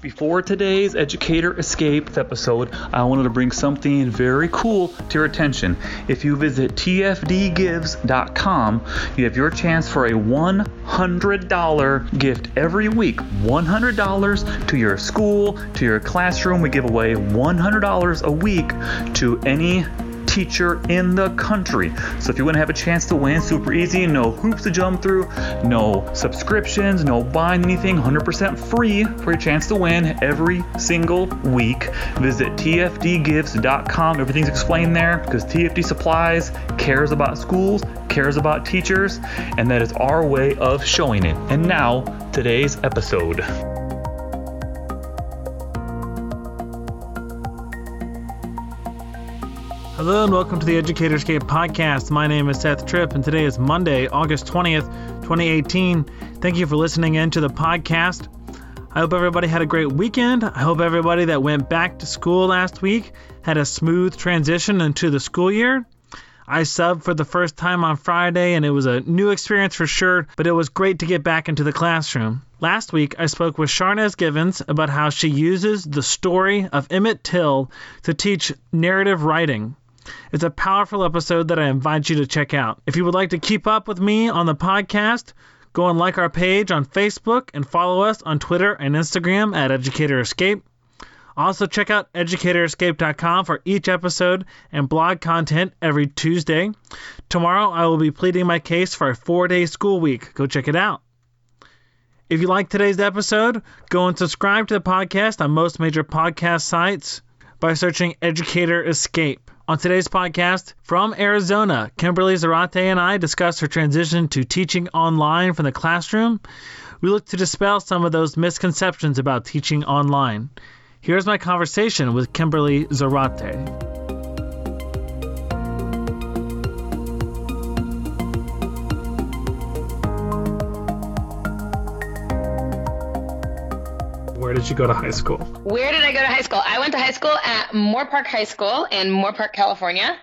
Before today's Educator Escape episode, I wanted to bring something very cool to your attention. If you visit tfdgives.com, you have your chance for a $100 gift every week. $100 to your school, to your classroom. We give away $100 a week to any teacher in the country. So if you want to have a chance to win, super easy, no hoops to jump through, no subscriptions, no buying anything, 100% free for your chance to win every single week. Visit tfdgives.com. Everything's explained there because TFD Supplies cares about schools, cares about teachers, and that is our way of showing it. And now, today's episode. Hello and welcome to the Educator Escape podcast. My name is Seth Tripp, and today is Monday, August 20th, 2018. Thank you for listening in to the podcast. I hope everybody had a great weekend. I hope everybody that went back to school last week had a smooth transition into the school year. I subbed for the first time on Friday, and it was a new experience for sure, but it was great to get back into the classroom. Last week, I spoke with Sharnez Givens about how she uses the story of Emmett Till to teach narrative writing. It's a powerful episode that I invite you to check out. If you would like to keep up with me on the podcast, go and like our page on Facebook and follow us on Twitter and Instagram at Educator Escape. Also, check out educatorescape.com for each episode and blog content every Tuesday. Tomorrow, I will be pleading my case for a four day school week. Go check it out. If you like today's episode, go and subscribe to the podcast on most major podcast sites by searching Educator Escape. On today's podcast, from Arizona, Kimberly Zarate and I discuss her transition to teaching online from the classroom. We look to dispel some of those misconceptions about teaching online. Here's my conversation with Kimberly Zarate. Did you go to high school? Where did I go to high school? I went to high school at Moorpark High School in Moorpark, California,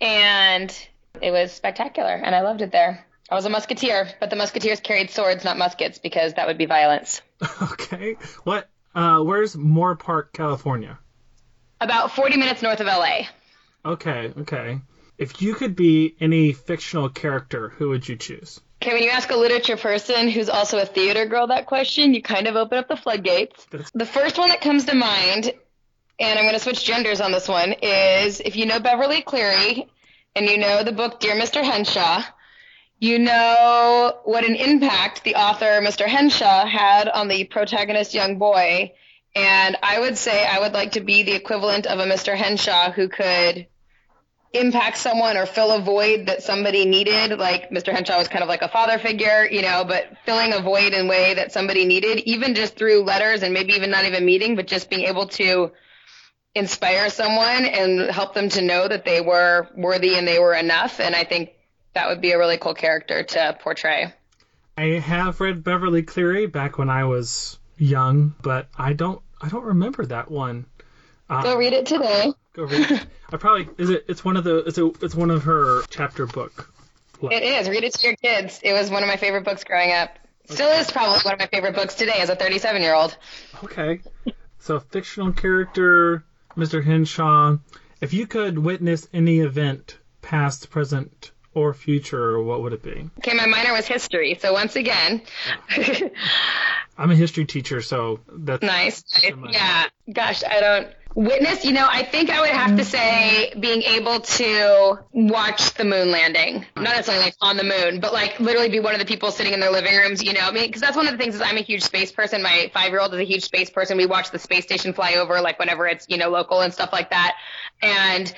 and it was spectacular, and I loved it there. I was a musketeer, but the musketeers carried swords, not muskets, because that would be violence. okay. What? Uh, where's Moorpark, California? About 40 minutes north of LA. Okay, okay. If you could be any fictional character, who would you choose? Okay, when you ask a literature person who's also a theater girl that question, you kind of open up the floodgates. The first one that comes to mind, and I'm going to switch genders on this one, is if you know Beverly Cleary and you know the book Dear Mr. Henshaw, you know what an impact the author Mr. Henshaw had on the protagonist young boy. And I would say I would like to be the equivalent of a Mr. Henshaw who could impact someone or fill a void that somebody needed. Like Mr. Henshaw was kind of like a father figure, you know, but filling a void in a way that somebody needed, even just through letters and maybe even not even meeting, but just being able to inspire someone and help them to know that they were worthy and they were enough. And I think that would be a really cool character to portray. I have read Beverly Cleary back when I was young, but I don't I don't remember that one. Uh, Go read it today. Go read. It. I probably is it. It's one of the. It's a. It's one of her chapter book. It is. Read it to your kids. It was one of my favorite books growing up. Still okay. is probably one of my favorite books today as a 37 year old. Okay. So fictional character, Mr. Henshaw. If you could witness any event, past, present, or future, what would it be? Okay, my minor was history, so once again. I'm a history teacher, so that's nice. Yeah. Gosh, I don't witness. You know, I think I would have to say being able to watch the moon landing, not necessarily like on the moon, but like literally be one of the people sitting in their living rooms. You know, I mean, because that's one of the things is I'm a huge space person. My five year old is a huge space person. We watch the space station fly over, like whenever it's you know local and stuff like that, and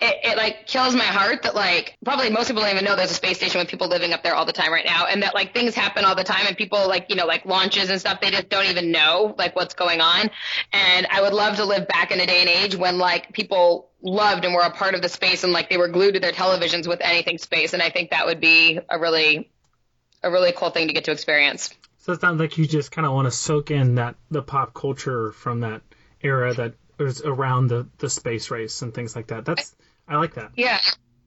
it, it like kills my heart that like probably most people don't even know there's a space station with people living up there all the time right now and that like things happen all the time and people like you know like launches and stuff they just don't even know like what's going on. And i would love to live back in a day and age when like people loved and were a part of the space and like they were glued to their televisions with anything space and i think that would be a really a really cool thing to get to experience. So it sounds like you just kind of want to soak in that the pop culture from that era that around the the space race and things like that that's I like that. Yeah.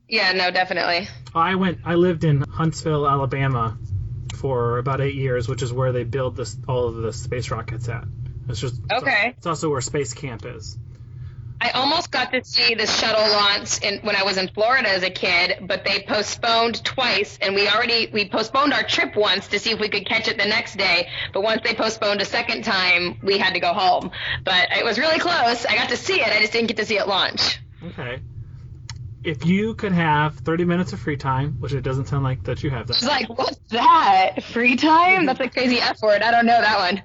Yeah, no, definitely. I went I lived in Huntsville, Alabama for about 8 years, which is where they build this all of the space rockets at. It's just Okay. It's also where Space Camp is. I almost got to see the shuttle launch in, when I was in Florida as a kid, but they postponed twice, and we already we postponed our trip once to see if we could catch it the next day. But once they postponed a second time, we had to go home. But it was really close. I got to see it. I just didn't get to see it launch. Okay. If you could have 30 minutes of free time, which it doesn't sound like that you have It's that, like, what's that? Free time? That's a crazy F word. I don't know that one.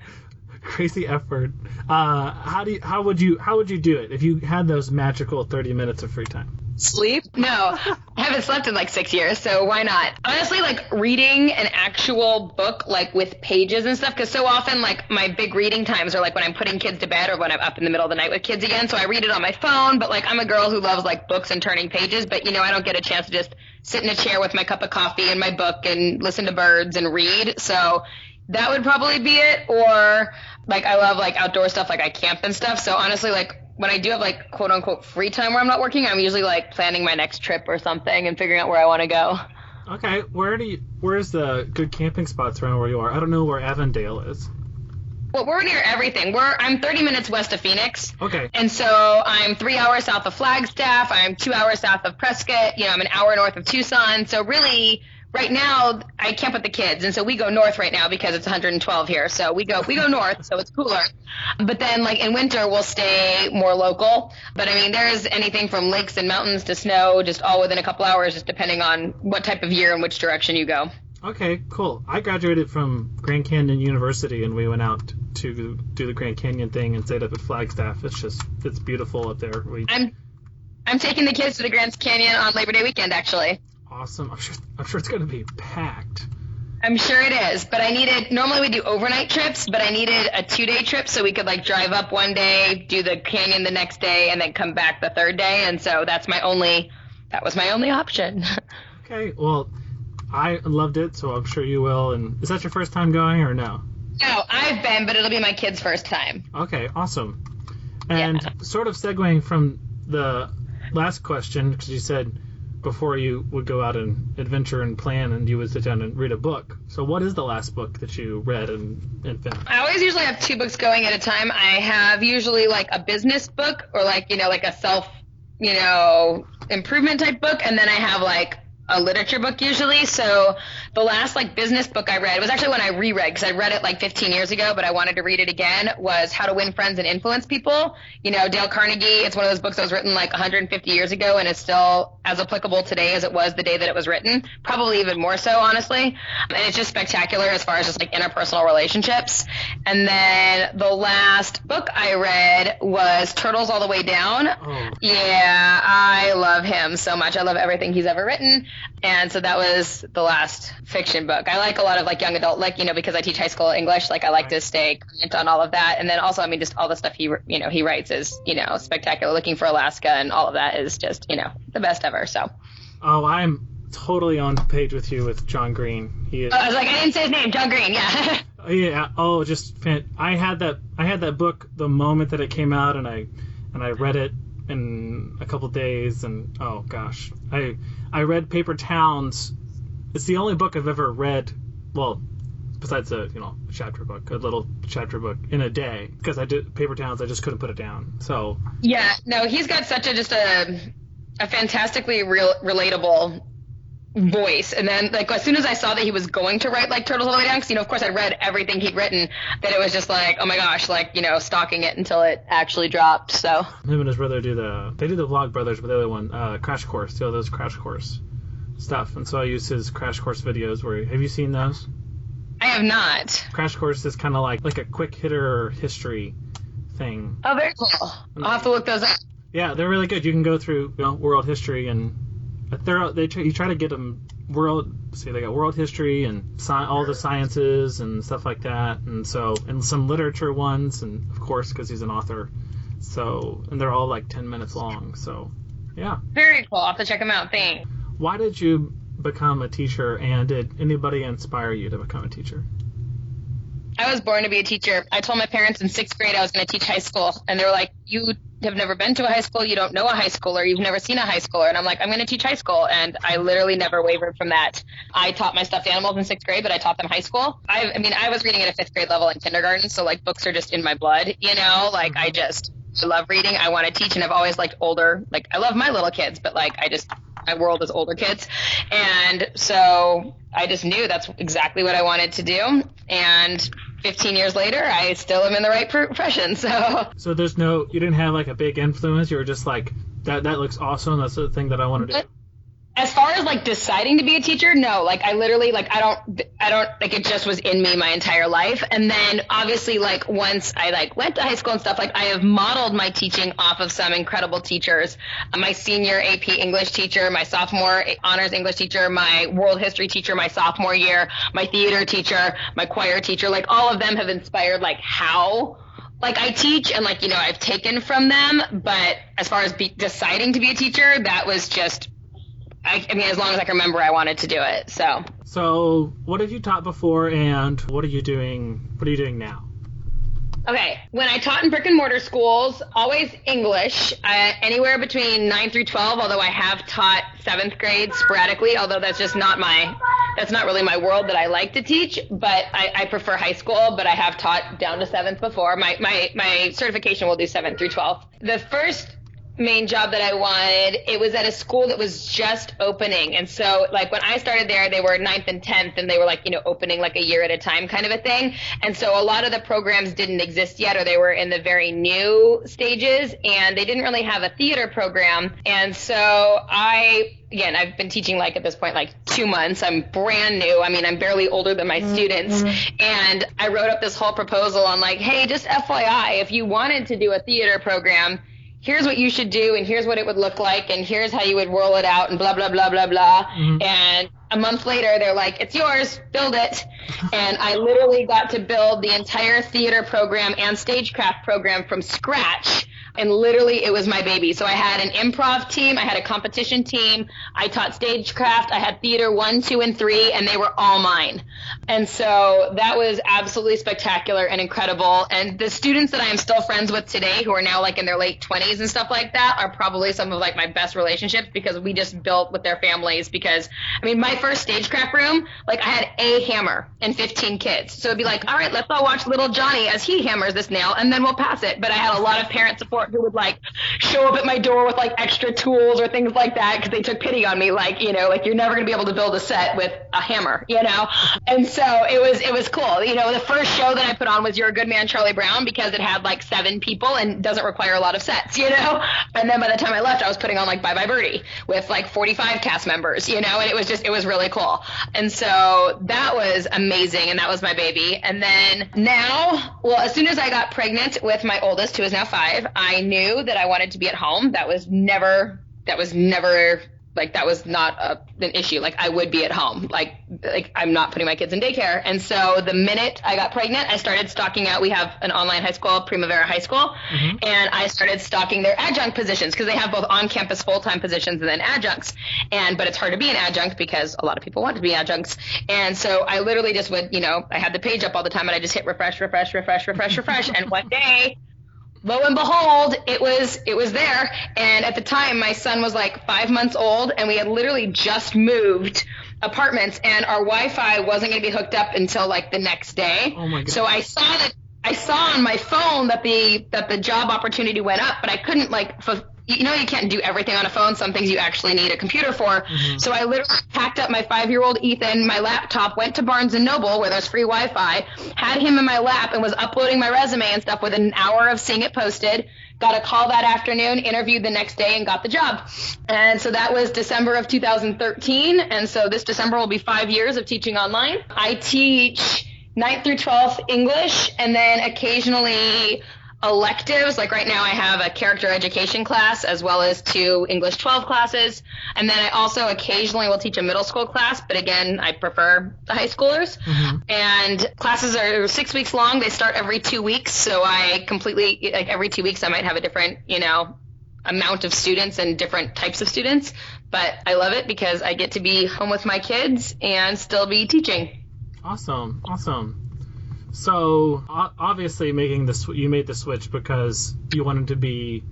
crazy effort. Uh, how do you, how would you how would you do it if you had those magical 30 minutes of free time? Sleep? No, I haven't slept in like six years, so why not? Honestly, like reading an actual book, like with pages and stuff, because so often, like my big reading times are like when I'm putting kids to bed or when I'm up in the middle of the night with kids again. So I read it on my phone, but like I'm a girl who loves like books and turning pages, but you know I don't get a chance to just sit in a chair with my cup of coffee and my book and listen to birds and read. So that would probably be it. Or like I love like outdoor stuff, like I camp and stuff. So honestly, like when I do have like quote unquote free time where I'm not working, I'm usually like planning my next trip or something and figuring out where I want to go. Okay, where do you where's the good camping spots around where you are? I don't know where Avondale is. Well, we're near everything. We're I'm 30 minutes west of Phoenix. Okay. And so I'm three hours south of Flagstaff. I'm two hours south of Prescott. You know, I'm an hour north of Tucson. So really, right now I camp with the kids, and so we go north right now because it's 112 here. So we go we go north, so it's cooler. But then like in winter we'll stay more local. But I mean, there's anything from lakes and mountains to snow, just all within a couple hours, just depending on what type of year and which direction you go. Okay, cool. I graduated from Grand Canyon University and we went out to do the Grand Canyon thing and stayed up at Flagstaff. It's just it's beautiful up there. We I'm I'm taking the kids to the Grand Canyon on Labor Day weekend, actually. Awesome. I'm sure I'm sure it's gonna be packed. I'm sure it is, but I needed. Normally we do overnight trips, but I needed a two day trip so we could like drive up one day, do the canyon the next day, and then come back the third day. And so that's my only. That was my only option. Okay, well, I loved it, so I'm sure you will. And is that your first time going or no? no, I've been, but it'll be my kid's first time. Okay, awesome. And Yeah. sort of segueing from the last question, because you said before you would go out and adventure and plan, and you would sit down and read a book. So, what is the last book that you read and, and finished? I always usually have two books going at a time. I have usually like a business book or like, you know, like a self, you know, improvement type book. And then I have like a literature book usually. So the last like business book I read was actually when I reread because I read it like 15 years ago, but I wanted to read it again was How to Win Friends and Influence People. You know, Dale Carnegie, it's one of those books that was written like 150 years ago and is still as applicable today as it was the day that it was written. Probably even more so, honestly. And it's just spectacular as far as just like interpersonal relationships. And then the last book I read was Turtles All the Way Down. Oh, Yeah, I love him so much. I love everything he's ever written. And so that was the last fiction book. I like a lot of like young adult, like, you know, because I teach high school English, like I like to stay current on all of that. And then also, I mean, just all the stuff he, you know, he writes is, you know, spectacular. Looking for Alaska and all of that is just, you know, the best ever. So oh, I'm totally on page with you with John Green. He is. Oh, I was like, I didn't say his name, John Green. Yeah. Oh, yeah. Oh, just I had that. I had that book the moment that it came out, and I and I read it in a couple days, and oh gosh, I I read Paper Towns. It's the only book I've ever read. Well, besides a you know chapter book, a little chapter book in a day, because I did Paper Towns. I just couldn't put it down. So Yeah, no, he's got such a just a a fantastically real relatable voice. And then like as soon as I saw that he was going to write like Turtles All the Way Down, because you know of course I'd read everything he'd written, that it was just like oh my gosh, like you know stalking it until it actually dropped. So him and his brother do the they do the Vlog Brothers, but the other one, uh, Crash Course, the other's Crash Course stuff. And so I use his Crash Course videos. Where have you seen those? I have not. Crash Course is kind of like like a quick hitter history thing. Oh, very cool. I'll have to look those up. Yeah, they're really good. You can go through you know, world history and they're they try, you try to get them world. See, they got world history and sci- all the sciences and stuff like that, and so and some literature ones, and of course because he's an author. So and they're all like ten minutes long. So yeah. Very cool. I'll have to check them out. Thanks. Why did you become a teacher, and did anybody inspire you to become a teacher? I was born to be a teacher. I told my parents in sixth grade I was going to teach high school, and they were like, "You have never been to a high school, you don't know a high schooler, you've never seen a high schooler. And I'm like, I'm going to teach high school. And I literally never wavered from that. I taught my stuffed animals in sixth grade, but I taught them high school. I, I mean, I was reading at a fifth grade level in kindergarten. So like books are just in my blood, you know, like I just, love reading. I want to teach and I've always liked older, like I love my little kids, but like I just, my world is older kids. And so I just knew that's exactly what I wanted to do. And 15 years later, I still am in the right profession. So, so there's no, you didn't have like a big influence. You were just like, that, that looks awesome. That's the thing that I want to do as far as like deciding to be a teacher, no. Like I literally like I don't I don't like it just was in me my entire life. And then obviously like once I like went to high school and stuff, like I have modeled my teaching off of some incredible teachers. My senior AP English teacher, my sophomore honors English teacher, my world history teacher, my sophomore year, my theater teacher, my choir teacher, like all of them have inspired like how like I teach and like you know I've taken from them, but as far as be, deciding to be a teacher, that was just I, I mean, as long as I can remember, I wanted to do it. So. So, what have you taught before, and what are you doing? What are you doing now? Okay, when I taught in brick and mortar schools, always English, uh, anywhere between nine through twelve. Although I have taught seventh grade sporadically, although that's just not my, that's not really my world that I like to teach. But I, I prefer high school. But I have taught down to seventh before. My my my certification will do seventh through twelve. The first main job that I wanted, it was at a school that was just opening. And so like when I started there, they were ninth and 10th and they were like, you know, opening like a year at a time kind of a thing. And so a lot of the programs didn't exist yet or they were in the very new stages and they didn't really have a theater program. And so I again, I've been teaching like at this point like two months. I'm brand new. I mean, I'm barely older than my mm-hmm. students. And I wrote up this whole proposal on like, hey, just FYI, if you wanted to do a theater program, here's what you should do and here's what it would look like and here's how you would roll it out and blah blah blah blah blah mm-hmm. and a month later they're like it's yours build it and i literally got to build the entire theater program and stagecraft program from scratch and literally it was my baby. So I had an improv team, I had a competition team, I taught stagecraft, I had theater one, two, and three, and they were all mine. And so that was absolutely spectacular and incredible. And the students that I am still friends with today, who are now like in their late 20s and stuff like that, are probably some of like my best relationships because we just built with their families. Because I mean, my first stagecraft room, like I had a hammer and 15 kids. So it'd be like, all right, let's all watch little Johnny as he hammers this nail, and then we'll pass it. But I had a lot of parent support who would like show up at my door with like extra tools or things like that because they took pity on me. Like, you know, like you're never going to be able to build a set with a hammer, you know? And so it was, it was cool. You know, the first show that I put on was You're a Good Man, Charlie Brown because it had like seven people and doesn't require a lot of sets, you know? And then by the time I left, I was putting on like Bye Bye Birdie with like 45 cast members, you know? And it was just, it was really cool. And so that was amazing. And that was my baby. And then now, well, as soon as I got pregnant with my oldest, who is now five, I I knew that I wanted to be at home. That was never that was never like that was not a, an issue. Like I would be at home. Like like I'm not putting my kids in daycare. And so the minute I got pregnant, I started stalking out. We have an online high school, Primavera High School, mm-hmm. and I started stalking their adjunct positions because they have both on-campus full-time positions and then adjuncts. And but it's hard to be an adjunct because a lot of people want to be adjuncts. And so I literally just would, you know, I had the page up all the time and I just hit refresh, refresh, refresh, refresh, refresh. and one day lo and behold, it was it was there. And at the time, my son was like five months old, and we had literally just moved apartments, and our Wi-Fi wasn't going to be hooked up until like the next day. Oh my god! So I saw that I saw on my phone that the that the job opportunity went up, but I couldn't like f- you know you can't do everything on a phone. Some things you actually need a computer for. Mm-hmm. So I literally packed up my five year old Ethan, my laptop, went to Barnes and Noble where there's free Wi-Fi, had him in my lap, and was uploading my resume and stuff within an hour of seeing it posted. Got a call that afternoon, interviewed the next day, and got the job. And so that was December of 2013. And so this December will be five years of teaching online. I teach 9th through 12th English, and then occasionally electives. Like right now, I have a character education class as well as two English 12 classes. And then I also occasionally will teach a middle school class, but again, I prefer the high schoolers. Mm-hmm. And classes are six weeks long. They start every two weeks. So I completely, like every two weeks, I might have a different, you know, amount of students and different types of students. But I love it because I get to be home with my kids and still be teaching. Awesome. Awesome. So obviously, making this you made the switch because you wanted to be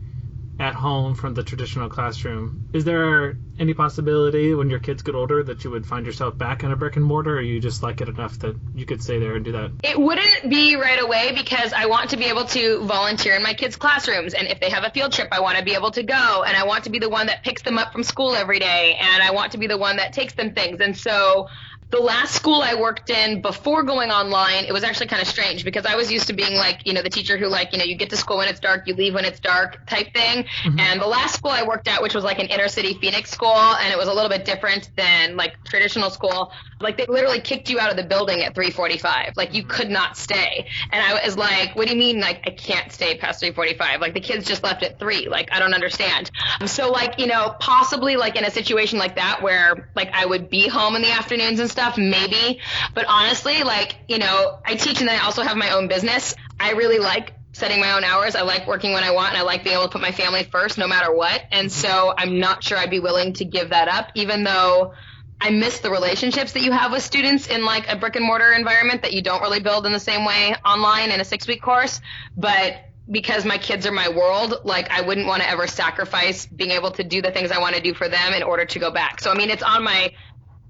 at home from the traditional classroom. Is there any possibility when your kids get older that you would find yourself back in a brick and mortar, or you just like it enough that you could stay there and do that? It wouldn't be right away because I want to be able to volunteer in my kids' classrooms. And if they have a field trip, I want to be able to go. And I want to be the one that picks them up from school every day. And I want to be the one that takes them things. And so the last school I worked in before going online, it was actually kind of strange because I was used to being like, you know, the teacher who like, you know, you get to school when it's dark, you leave when it's dark type thing. Mm-hmm. And the last school I worked at, which was like an inner city Phoenix school, and it was a little bit different than like traditional school. Like they literally kicked you out of the building at 3:45. Like you could not stay. And I was like, what do you mean? Like I can't stay past 3:45? Like the kids just left at three. Like I don't understand. So like, you know, possibly like in a situation like that where like I would be home in the afternoons and stuff stuff, maybe. But honestly, like, you know, I teach and then I also have my own business. I really like setting my own hours. I like working when I want and I like being able to put my family first no matter what. And so I'm not sure I'd be willing to give that up, even though I miss the relationships that you have with students in like a brick and mortar environment that you don't really build in the same way online in a six week course. But because my kids are my world, like I wouldn't want to ever sacrifice being able to do the things I want to do for them in order to go back. So I mean, it's on my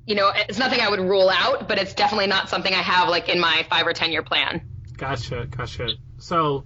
you know, it's nothing I would rule out, but it's definitely not something I have like in my five or ten year plan. Gotcha, gotcha. So,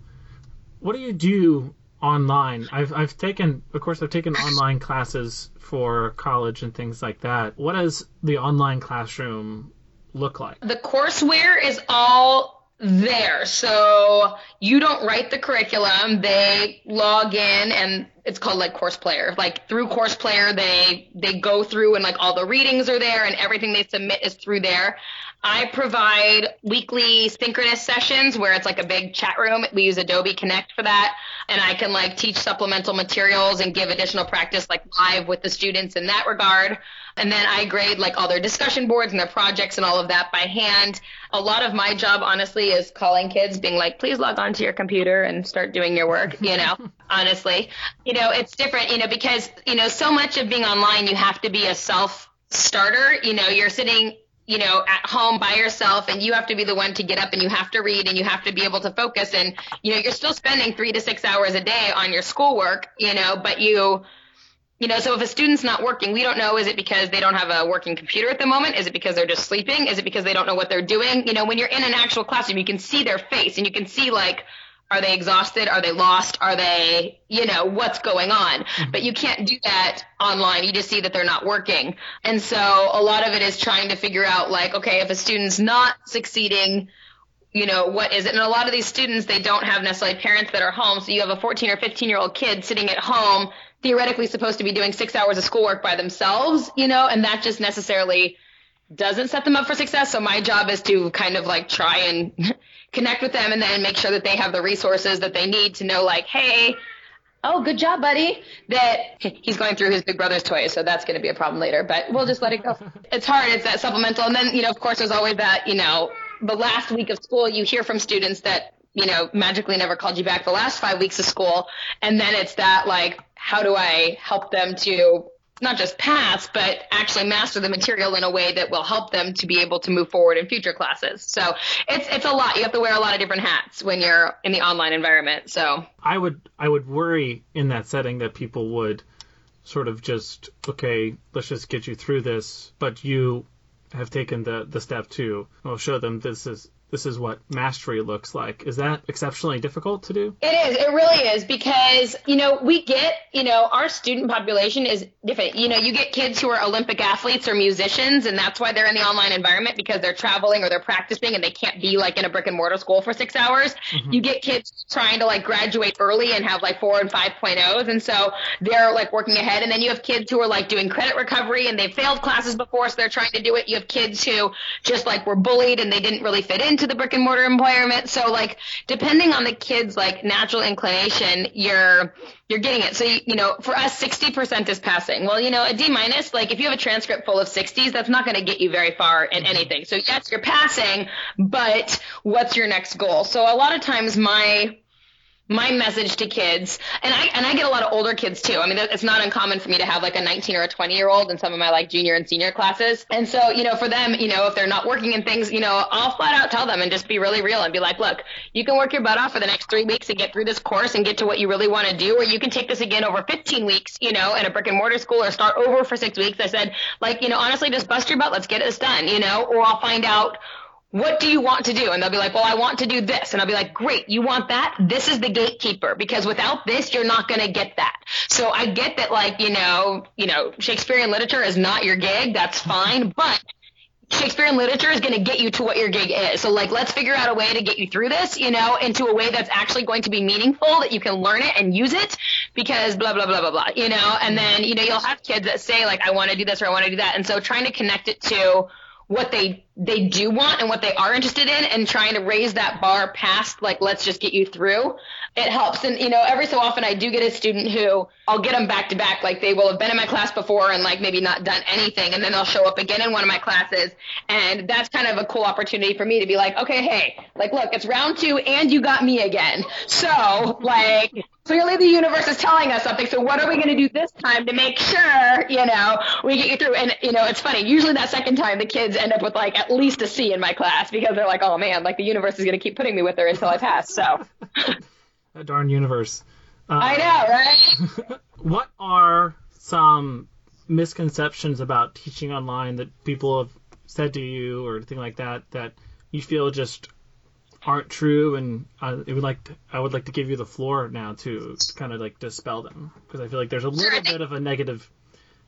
what do you do online? I've I've taken, of course, I've taken online classes for college and things like that. What does the online classroom look like? The courseware is all there. So you don't write the curriculum. They log in and it's called like course player. Like through course player, they, they go through and like all the readings are there and everything they submit is through there. I provide weekly synchronous sessions where it's like a big chat room. We use Adobe Connect for that. And I can like teach supplemental materials and give additional practice like live with the students in that regard. And then I grade like all their discussion boards and their projects and all of that by hand. A lot of my job, honestly, is calling kids, being like, please log on to your computer and start doing your work, you know, honestly. You know, it's different, you know, because, you know, so much of being online, you have to be a self starter. You know, you're sitting you know, at home by yourself and you have to be the one to get up and you have to read and you have to be able to focus and, you know, you're still spending three to six hours a day on your schoolwork, you know, but you, you know, so if a student's not working, we don't know is it because they don't have a working computer at the moment? Is it because they're just sleeping? Is it because they don't know what they're doing? You know, when you're in an actual classroom, you can see their face and you can see like, are they exhausted? Are they lost? Are they, you know, what's going on? Mm-hmm. But you can't do that online. You just see that they're not working. And so a lot of it is trying to figure out like, okay, if a student's not succeeding, you know, what is it? And a lot of these students, they don't have necessarily parents that are home. So you have a 14 or 15 year old kid sitting at home theoretically supposed to be doing six hours of schoolwork by themselves, you know, and that just necessarily doesn't set them up for success. So my job is to kind of like try and connect with them and then make sure that they have the resources that they need to know like, hey, oh, good job, buddy. That he's going through his big brother's toys, so that's going to be a problem later, but we'll just let it go. It's hard. It's that supplemental. And then, you know, of course, there's always that, you know, the last week of school, you hear from students that, you know, magically never called you back the last five weeks of school. And then it's that like, how do I help them to not just pass, but actually master the material in a way that will help them to be able to move forward in future classes. So it's it's a lot. You have to wear a lot of different hats when you're in the online environment. So I would I would worry in that setting that people would sort of just okay, let's just get you through this, but you have taken the the step to well show them this is this is what mastery looks like. Is that exceptionally difficult to do? It is. It really is because, you know, we get, you know, our student population is different. You know, you get kids who are Olympic athletes or musicians, and that's why they're in the online environment because they're traveling or they're practicing and they can't be like in a brick and mortar school for six hours. Mm-hmm. You get kids trying to like graduate early and have like four and 5.0s. And so they're like working ahead. And then you have kids who are like doing credit recovery and they've failed classes before, so they're trying to do it. You have kids who just like were bullied and they didn't really fit into into the brick and mortar environment. So like depending on the kid's like natural inclination, you're you're getting it. So you, you know, for us, 60% is passing. Well, you know, a D minus, like if you have a transcript full of 60s, that's not going to get you very far in mm-hmm. anything. So yes, you're passing, but what's your next goal? So a lot of times my my message to kids, and I and I get a lot of older kids too. I mean, it's not uncommon for me to have like a 19 or a 20 year old in some of my like junior and senior classes. And so, you know, for them, you know, if they're not working in things, you know, I'll flat out tell them and just be really real and be like, look, you can work your butt off for the next three weeks and get through this course and get to what you really want to do, or you can take this again over 15 weeks, you know, in a brick and mortar school or start over for six weeks. I said, like, you know, honestly, just bust your butt. Let's get this done, you know, or I'll find out what do you want to do? And they'll be like, well, I want to do this. And I'll be like, great, you want that? This is the gatekeeper because without this, you're not going to get that. So I get that like, you know, you know, Shakespearean literature is not your gig. That's fine. But Shakespearean literature is going to get you to what your gig is. So like, let's figure out a way to get you through this, you know, into a way that's actually going to be meaningful, that you can learn it and use it because blah, blah, blah, blah, blah, you know, and then, you know, you'll have kids that say like, I want to do this or I want to do that. And so trying to connect it to, what they they do want and what they are interested in and trying to raise that bar past like let's just get you through it helps. And you know every so often i do get a student who i'll get them back to back like they will have been in my class before and like maybe not done anything. And then they'll show up again in one of my classes. And that's kind of a cool opportunity for me to be like okay hey like look it's round two and you got me again. So like clearly the universe is telling us something. So what are we going to do this time to make sure, you know, we get you through? And, you know, it's funny. Usually that second time the kids end up with like at least a C in my class because they're like, oh man, like the universe is going to keep putting me with her until I pass. So. that darn universe. Uh, I know, right? what are some misconceptions about teaching online that people have said to you or anything like that that you feel just aren't true, and I would like to, I would like to give you the floor now to, to kind of like dispel them because I feel like there's a little bit of a negative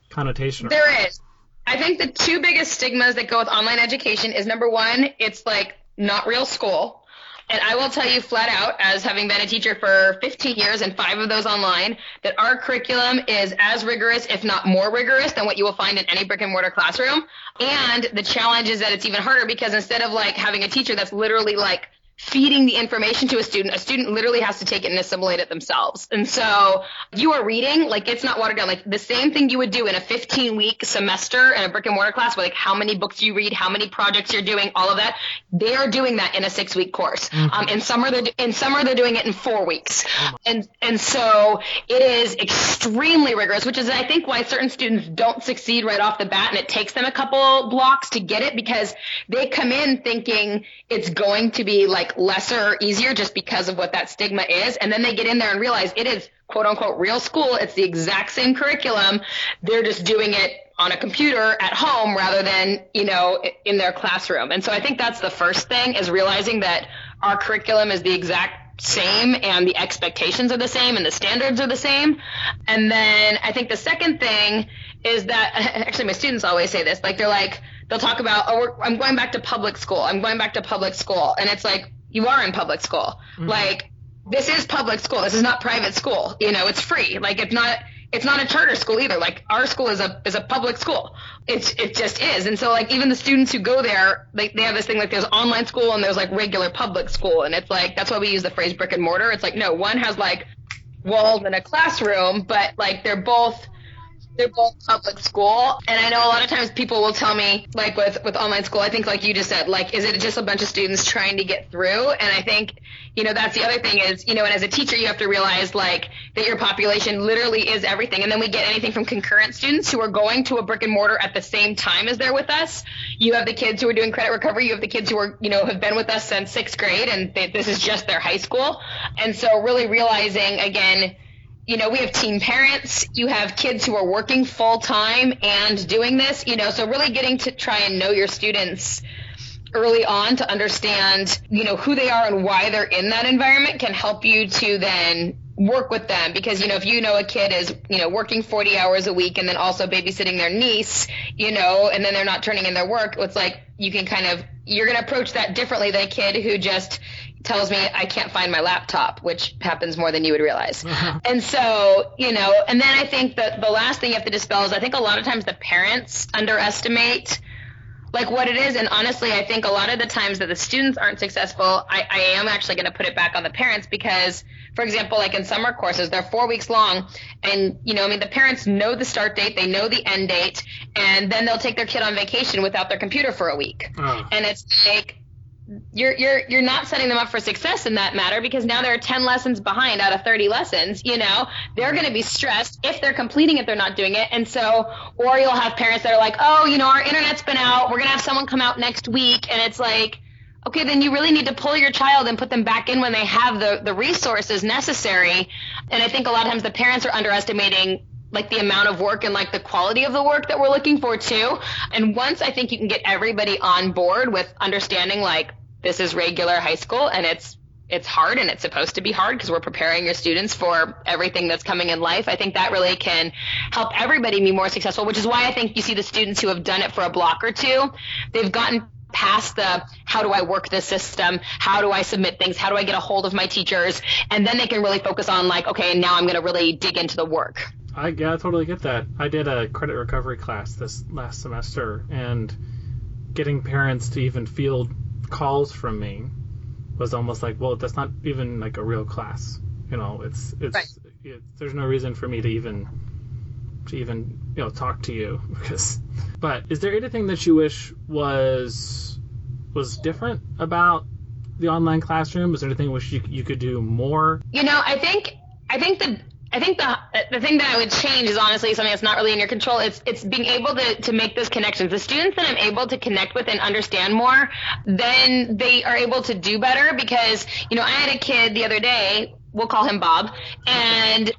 connotation. There is. I think the two biggest stigmas that go with online education is number one, it's like not real school. And I will tell you flat out, as having been a teacher for 15 years and five of those online, that our curriculum is as rigorous, if not more rigorous, than what you will find in any brick and mortar classroom. And the challenge is that it's even harder because instead of like having a teacher that's literally like feeding the information to a student, a student literally has to take it and assimilate it themselves. And so you are reading, like it's not watered down, like the same thing you would do in a 15 week semester in a brick and mortar class, where like how many books you read, how many projects you're doing, all of that. They are doing that in a six week course. Mm-hmm. Um, in summer, they're, in summer, they're doing it in four weeks. Oh and, and so it is extremely rigorous, which is, I think, why certain students don't succeed right off the bat. And it takes them a couple blocks to get it because they come in thinking it's going to be like like lesser or easier just because of what that stigma is. And then they get in there and realize it is quote unquote real school. It's the exact same curriculum. They're just doing it on a computer at home rather than, you know, in their classroom. And so I think that's the first thing is realizing that our curriculum is the exact same and the expectations are the same and the standards are the same. And then I think the second thing is that actually my students always say this, like they're like, they'll talk about, oh, I'm going back to public school. I'm going back to public school. And it's like, you are in public school. Mm-hmm. Like this is public school. This is not private school. You know, it's free. Like it's not it's not a charter school either. Like our school is a is a public school. It's it just is. And so like even the students who go there, like they have this thing like there's online school and there's like regular public school and it's like that's why we use the phrase brick and mortar. It's like no, one has like walls and a classroom, but like they're both they're both public school. And I know a lot of times people will tell me, like with, with online school, I think like you just said, like, is it just a bunch of students trying to get through? And I think, you know, that's the other thing is, you know, and as a teacher, you have to realize like that your population literally is everything. And then we get anything from concurrent students who are going to a brick and mortar at the same time as they're with us. You have the kids who are doing credit recovery. You have the kids who are, you know, have been with us since sixth grade and they, this is just their high school. And so really realizing again, you know, we have teen parents, you have kids who are working full time and doing this, you know, so really getting to try and know your students early on to understand, you know, who they are and why they're in that environment can help you to then work with them. Because you know if you know a kid is you know working 40 hours a week and then also babysitting their niece you know and then they're not turning in their work it's like you can kind of you're going to approach that differently than a kid who just tells me I can't find my laptop, which happens more than you would realize. Uh-huh. And so, you know, and then I think that the last thing you have to dispel is I think a lot of times the parents underestimate like what it is. And honestly, I think a lot of the times that the students aren't successful, I, I am actually going to put it back on the parents because, for example, like in summer courses, they're four weeks long. And, you know, I mean, the parents know the start date, they know the end date, and then they'll take their kid on vacation without their computer for a week. Oh. And it's like, you're you're you're not setting them up for success in that matter because now there are 10 lessons behind out of 30 lessons you know? They're going to be stressed if they're completing it they're not doing it. And so or you'll have parents that are like oh you know our internet's been out. We're going to have someone come out next week. And it's like okay then you really need to pull your child and put them back in when they have the the resources necessary. And i think a lot of times the parents are underestimating like the amount of work and like the quality of the work that we're looking for too. And once I think you can get everybody on board with understanding like this is regular high school and it's it's hard and it's supposed to be hard because we're preparing your students for everything that's coming in life. I think that really can help everybody be more successful, which is why I think you see the students who have done it for a block or two, they've gotten past the how do I work this system? How do I submit things? How do I get a hold of my teachers? And then they can really focus on like, okay, now I'm going to really dig into the work. I yeah, I totally get that. I did a credit recovery class this last semester, and getting parents to even field calls from me was almost like, well, that's not even like a real class. You know, it's it's right. it, there's no reason for me to even to even you know talk to you because. But is there anything that you wish was was different about the online classroom? Is there anything wish you you could do more? You know, I think I think the I think the the thing that I would change is honestly something that's not really in your control. It's it's being able to to make those connections. The students that I'm able to connect with and understand more, then they are able to do better because you know I had a kid the other day. We'll call him Bob, and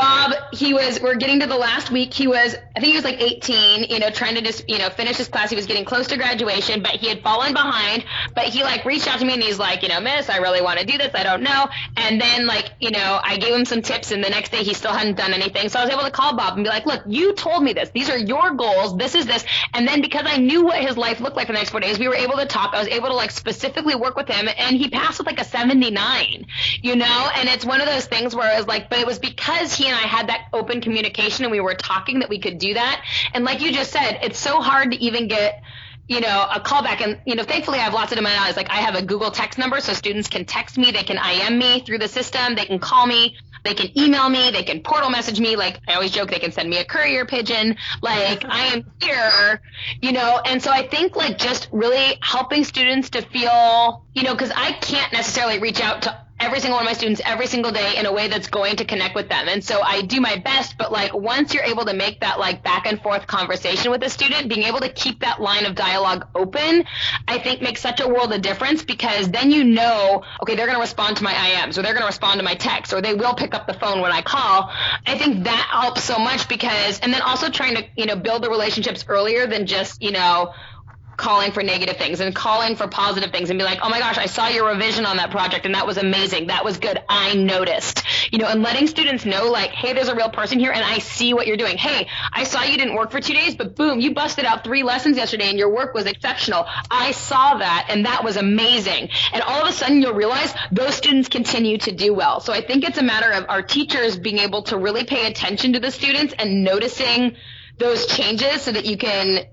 Bob, he was, we're getting to the last week. He was, I think he was like 18, you know, trying to just, you know, finish his class. He was getting close to graduation, but he had fallen behind. But he like reached out to me and he's like, you know, miss, I really want to do this. I don't know. And then like, you know, I gave him some tips and the next day he still hadn't done anything. So I was able to call Bob and be like, look, you told me this. These are your goals. This is this. And then because I knew what his life looked like for the next four days, we were able to talk. I was able to like specifically work with him and he passed with like a 79, you know, and it's one of those things where I was like, but it was because he and I had that open communication and we were talking that we could do that. And like you just said, it's so hard to even get you know, a callback. And, you know, thankfully I have lots of demand. Like I have a Google text number so students can text me. They can IM me through the system. They can call me. They can email me. They can portal message me. Like I always joke, they can send me a courier pigeon. Like I am here, you know, and so I think like just really helping students to feel, you know, cause I can't necessarily reach out to every single one of my students every single day in a way that's going to connect with them. And so I do my best, but like once you're able to make that like back and forth conversation with a student, being able to keep that line of dialogue open, I think makes such a world of difference because then you know, okay, they're going to respond to my IMs or they're going to respond to my texts or they will pick up the phone when I call. I think that helps so much because, and then also trying to, you know, build the relationships earlier than just, you know, calling for negative things and calling for positive things and be like, oh my gosh, I saw your revision on that project and that was amazing. That was good. I noticed. You know, and letting students know like, hey, there's a real person here and I see what you're doing. Hey, I saw you didn't work for two days, but boom, you busted out three lessons yesterday and your work was exceptional. I saw that and that was amazing. And all of a sudden you'll realize those students continue to do well. So I think it's a matter of our teachers being able to really pay attention to the students and noticing those changes so that you can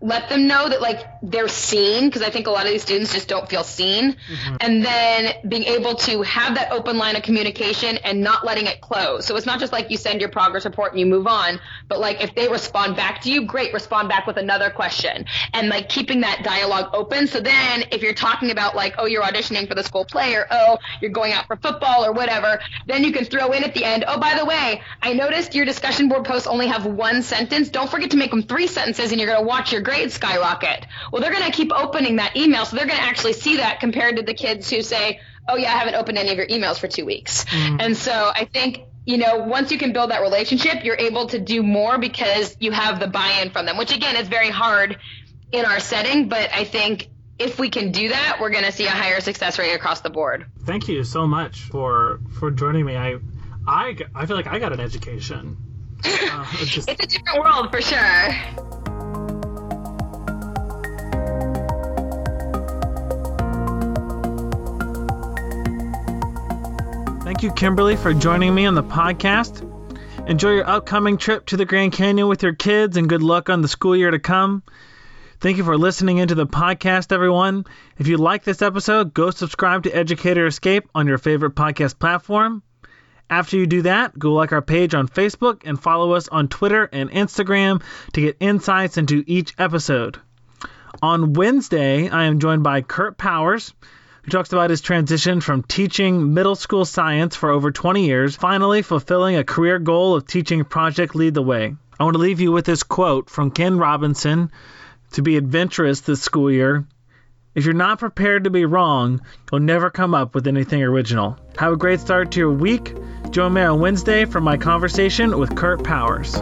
let them know that like they're seen because I think a lot of these students just don't feel seen. Mm-hmm. And then being able to have that open line of communication and not letting it close. So it's not just like you send your progress report and you move on, but like if they respond back to you, great, respond back with another question and like keeping that dialogue open. So then if you're talking about like, oh, you're auditioning for the school play or oh, you're going out for football or whatever, then you can throw in at the end, oh, by the way, I noticed your discussion board posts only have one sentence. Don't forget to make them three sentences and you're going to watch your grades skyrocket. Well, they're going to keep opening that email, so they're going to actually see that compared to the kids who say, "Oh yeah, I haven't opened any of your emails for two weeks." Mm. And so I think you know, once you can build that relationship, you're able to do more because you have the buy-in from them, which again is very hard in our setting, but I think if we can do that, we're going to see a higher success rate across the board. Thank you so much for for joining me. I I I feel like I got an education. Uh, just... it's a different world for sure. Thank you, Kimberly, for joining me on the podcast. Enjoy your upcoming trip to the Grand Canyon with your kids and good luck on the school year to come. Thank you for listening into the podcast, everyone. If you like this episode, go subscribe to Educator Escape on your favorite podcast platform. After you do that, go like our page on Facebook and follow us on Twitter and Instagram to get insights into each episode. On Wednesday, I am joined by Kurt Powers, who talks about his transition from teaching middle school science for over 20 years, finally fulfilling a career goal of teaching Project Lead the Way. I want to leave you with this quote from Ken Robinson to be adventurous this school year. If you're not prepared to be wrong, you'll never come up with anything original. Have a great start to your week. Join me on Wednesday for my conversation with Kurt Powers.